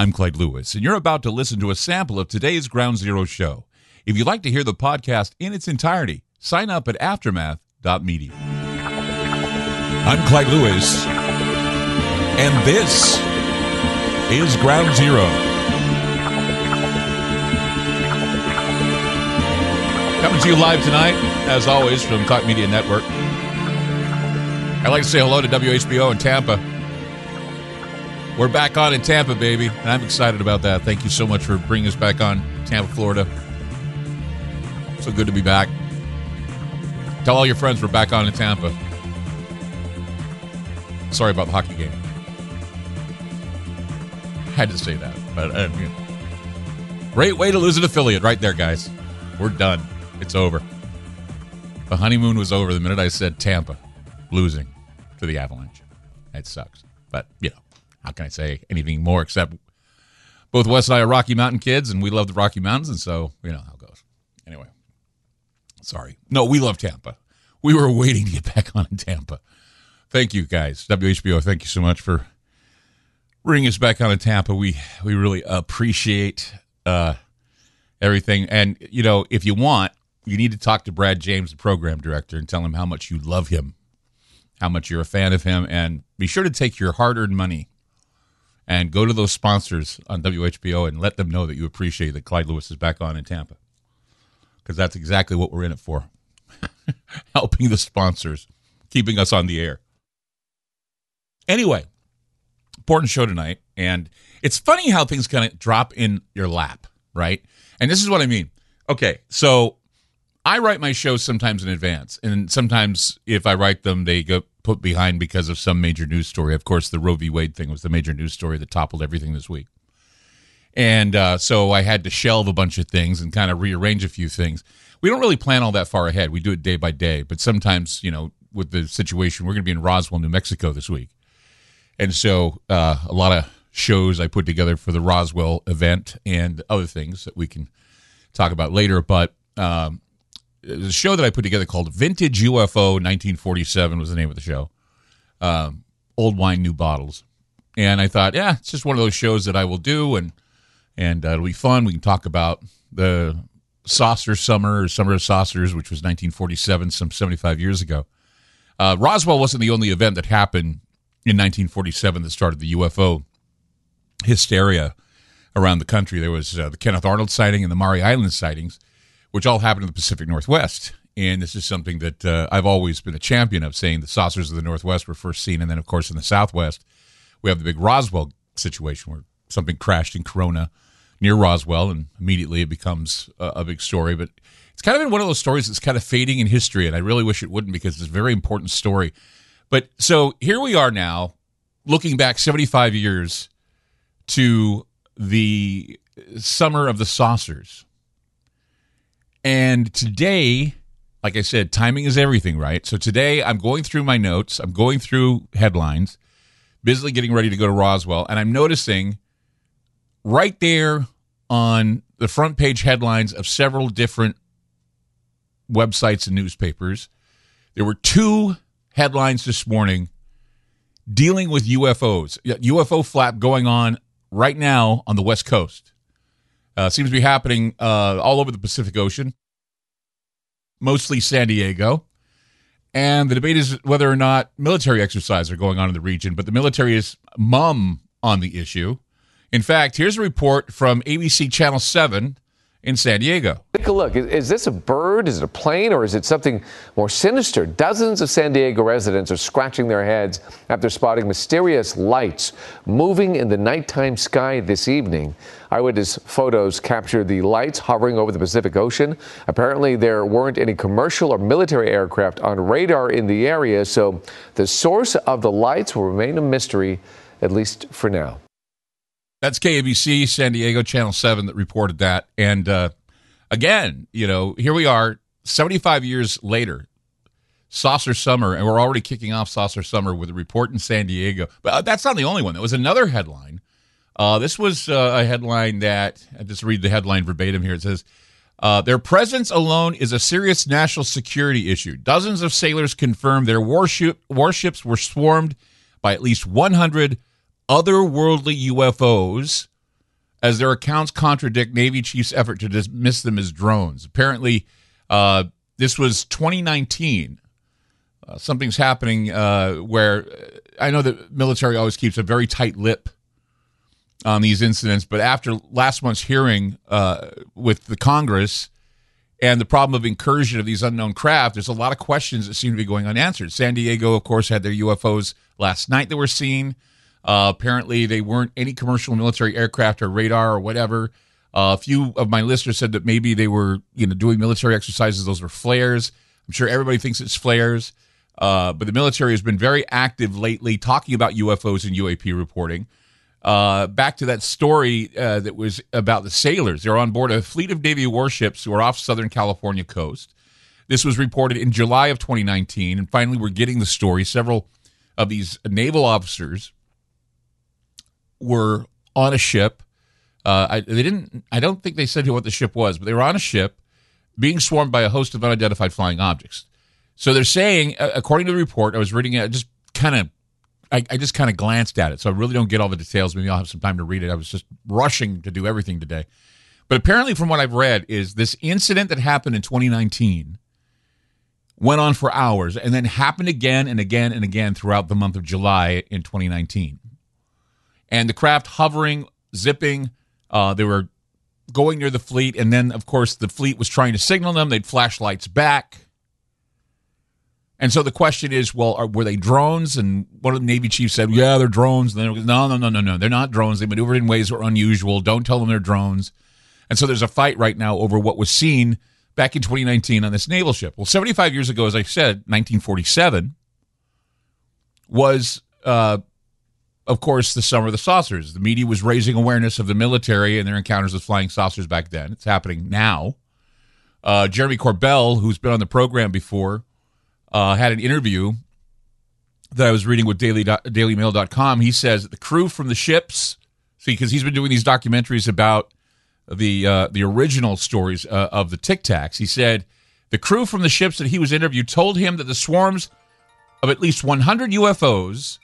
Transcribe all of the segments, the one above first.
I'm Clyde Lewis, and you're about to listen to a sample of today's Ground Zero show. If you'd like to hear the podcast in its entirety, sign up at aftermath.media. I'm Clyde Lewis, and this is Ground Zero. Coming to you live tonight, as always, from Talk Media Network. I'd like to say hello to WHBO in Tampa. We're back on in Tampa, baby, and I'm excited about that. Thank you so much for bringing us back on Tampa, Florida. So good to be back. Tell all your friends we're back on in Tampa. Sorry about the hockey game. Had to say that, but uh, great way to lose an affiliate right there, guys. We're done. It's over. The honeymoon was over the minute I said Tampa losing to the Avalanche. It sucks. But, you know, how can I say anything more except both Wes and I are Rocky Mountain kids and we love the Rocky Mountains, and so you know how it goes. Anyway, sorry. No, we love Tampa. We were waiting to get back on in Tampa. Thank you, guys. WHBO, thank you so much for bringing us back on in Tampa. We we really appreciate uh, everything. And, you know, if you want, you need to talk to Brad James, the program director, and tell him how much you love him how much you're a fan of him, and be sure to take your hard earned money and go to those sponsors on WHBO and let them know that you appreciate that Clyde Lewis is back on in Tampa. Because that's exactly what we're in it for helping the sponsors, keeping us on the air. Anyway, important show tonight. And it's funny how things kind of drop in your lap, right? And this is what I mean. Okay, so I write my shows sometimes in advance, and sometimes if I write them, they get put behind because of some major news story. Of course, the Roe v. Wade thing was the major news story that toppled everything this week, and uh, so I had to shelve a bunch of things and kind of rearrange a few things. We don't really plan all that far ahead. We do it day by day, but sometimes, you know, with the situation, we're going to be in Roswell, New Mexico this week, and so uh, a lot of shows I put together for the Roswell event and other things that we can talk about later, but. Um, a show that I put together called Vintage UFO 1947 was the name of the show. Um, old wine, new bottles. And I thought, yeah, it's just one of those shows that I will do, and and uh, it'll be fun. We can talk about the saucer summer or summer of saucers, which was 1947, some 75 years ago. Uh, Roswell wasn't the only event that happened in 1947 that started the UFO hysteria around the country. There was uh, the Kenneth Arnold sighting and the Maury Island sightings which all happened in the Pacific Northwest. And this is something that uh, I've always been a champion of, saying the saucers of the Northwest were first seen. And then, of course, in the Southwest, we have the big Roswell situation where something crashed in Corona near Roswell, and immediately it becomes a, a big story. But it's kind of been one of those stories that's kind of fading in history, and I really wish it wouldn't because it's a very important story. But so here we are now, looking back 75 years to the summer of the saucers and today, like I said, timing is everything, right? So today I'm going through my notes, I'm going through headlines, busily getting ready to go to Roswell, and I'm noticing right there on the front page headlines of several different websites and newspapers, there were two headlines this morning dealing with UFOs. UFO flap going on right now on the West Coast. Uh, seems to be happening uh, all over the Pacific Ocean, mostly San Diego. And the debate is whether or not military exercises are going on in the region, but the military is mum on the issue. In fact, here's a report from ABC Channel 7 in San Diego. A look. Is, is, this a bird? Is it a plane? Or is it something more sinister? Dozens of San Diego residents are scratching their heads after spotting mysterious lights moving in the nighttime sky this evening. Eyewitness photos captured the lights hovering over the Pacific Ocean. Apparently, there weren't any commercial or military aircraft on radar in the area, so the source of the lights will remain a mystery, at least for now. That's KABC San Diego Channel 7 that reported that. And uh, again, you know, here we are 75 years later, Saucer Summer, and we're already kicking off Saucer Summer with a report in San Diego. But uh, that's not the only one. There was another headline. Uh, this was uh, a headline that, I just read the headline verbatim here. It says, uh, their presence alone is a serious national security issue. Dozens of sailors confirmed their warship, warships were swarmed by at least 100 otherworldly UFOs as their accounts contradict Navy chief's effort to dismiss them as drones. Apparently, uh, this was 2019. Uh, something's happening uh, where I know the military always keeps a very tight lip on these incidents, but after last month's hearing uh, with the Congress and the problem of incursion of these unknown craft, there's a lot of questions that seem to be going unanswered. San Diego, of course, had their UFOs last night that were seen. Uh, apparently, they weren't any commercial military aircraft or radar or whatever. Uh, a few of my listeners said that maybe they were, you know, doing military exercises. Those were flares. I'm sure everybody thinks it's flares, uh, but the military has been very active lately talking about UFOs and UAP reporting. Uh, back to that story uh, that was about the sailors. They're on board a fleet of Navy warships who are off Southern California coast. This was reported in July of 2019, and finally, we're getting the story. Several of these naval officers were on a ship. Uh, I, they didn't. I don't think they said what the ship was, but they were on a ship being swarmed by a host of unidentified flying objects. So they're saying, according to the report, I was reading it, I just kind of, I, I, just kind of glanced at it, so I really don't get all the details. Maybe I'll have some time to read it. I was just rushing to do everything today, but apparently, from what I've read, is this incident that happened in 2019 went on for hours and then happened again and again and again throughout the month of July in 2019 and the craft hovering, zipping. Uh, they were going near the fleet, and then, of course, the fleet was trying to signal them. They'd flash lights back. And so the question is, well, are, were they drones? And one of the Navy chiefs said, yeah, they're drones. And then no, no, no, no, no. They're not drones. They maneuvered in ways that were unusual. Don't tell them they're drones. And so there's a fight right now over what was seen back in 2019 on this naval ship. Well, 75 years ago, as I said, 1947, was uh, of course, the summer of the saucers. The media was raising awareness of the military and their encounters with flying saucers back then. It's happening now. Uh, Jeremy Corbell, who's been on the program before, uh, had an interview that I was reading with Daily DailyMail.com. He says the crew from the ships, see, because he's been doing these documentaries about the uh, the original stories uh, of the Tic Tacs. He said the crew from the ships that he was interviewed told him that the swarms of at least 100 UFOs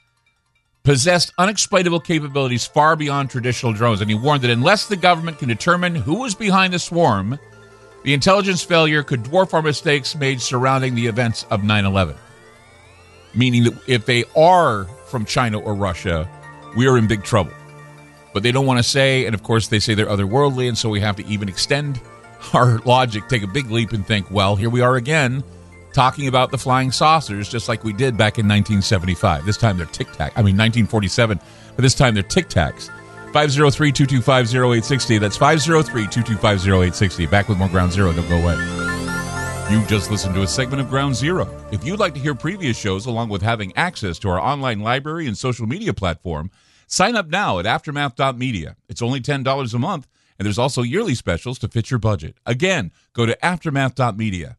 possessed unexplainable capabilities far beyond traditional drones, and he warned that unless the government can determine who was behind the swarm, the intelligence failure could dwarf our mistakes made surrounding the events of 9 11. Meaning that if they are from China or Russia, we are in big trouble. But they don't want to say, and of course, they say they're otherworldly, and so we have to even extend our logic, take a big leap, and think, well, here we are again talking about the flying saucers just like we did back in 1975. This time they're Tic Tac. I mean, 1947, but this time they're Tic Tacs. 503 225 0860. That's 503 225 0860. Back with more Ground Zero. Don't go away. You just listened to a segment of Ground Zero. If you'd like to hear previous shows along with having access to our online library and social media platform, sign up now at aftermath.media. It's only $10 a month, and there's also yearly specials to fit your budget. Again, go to aftermath.media.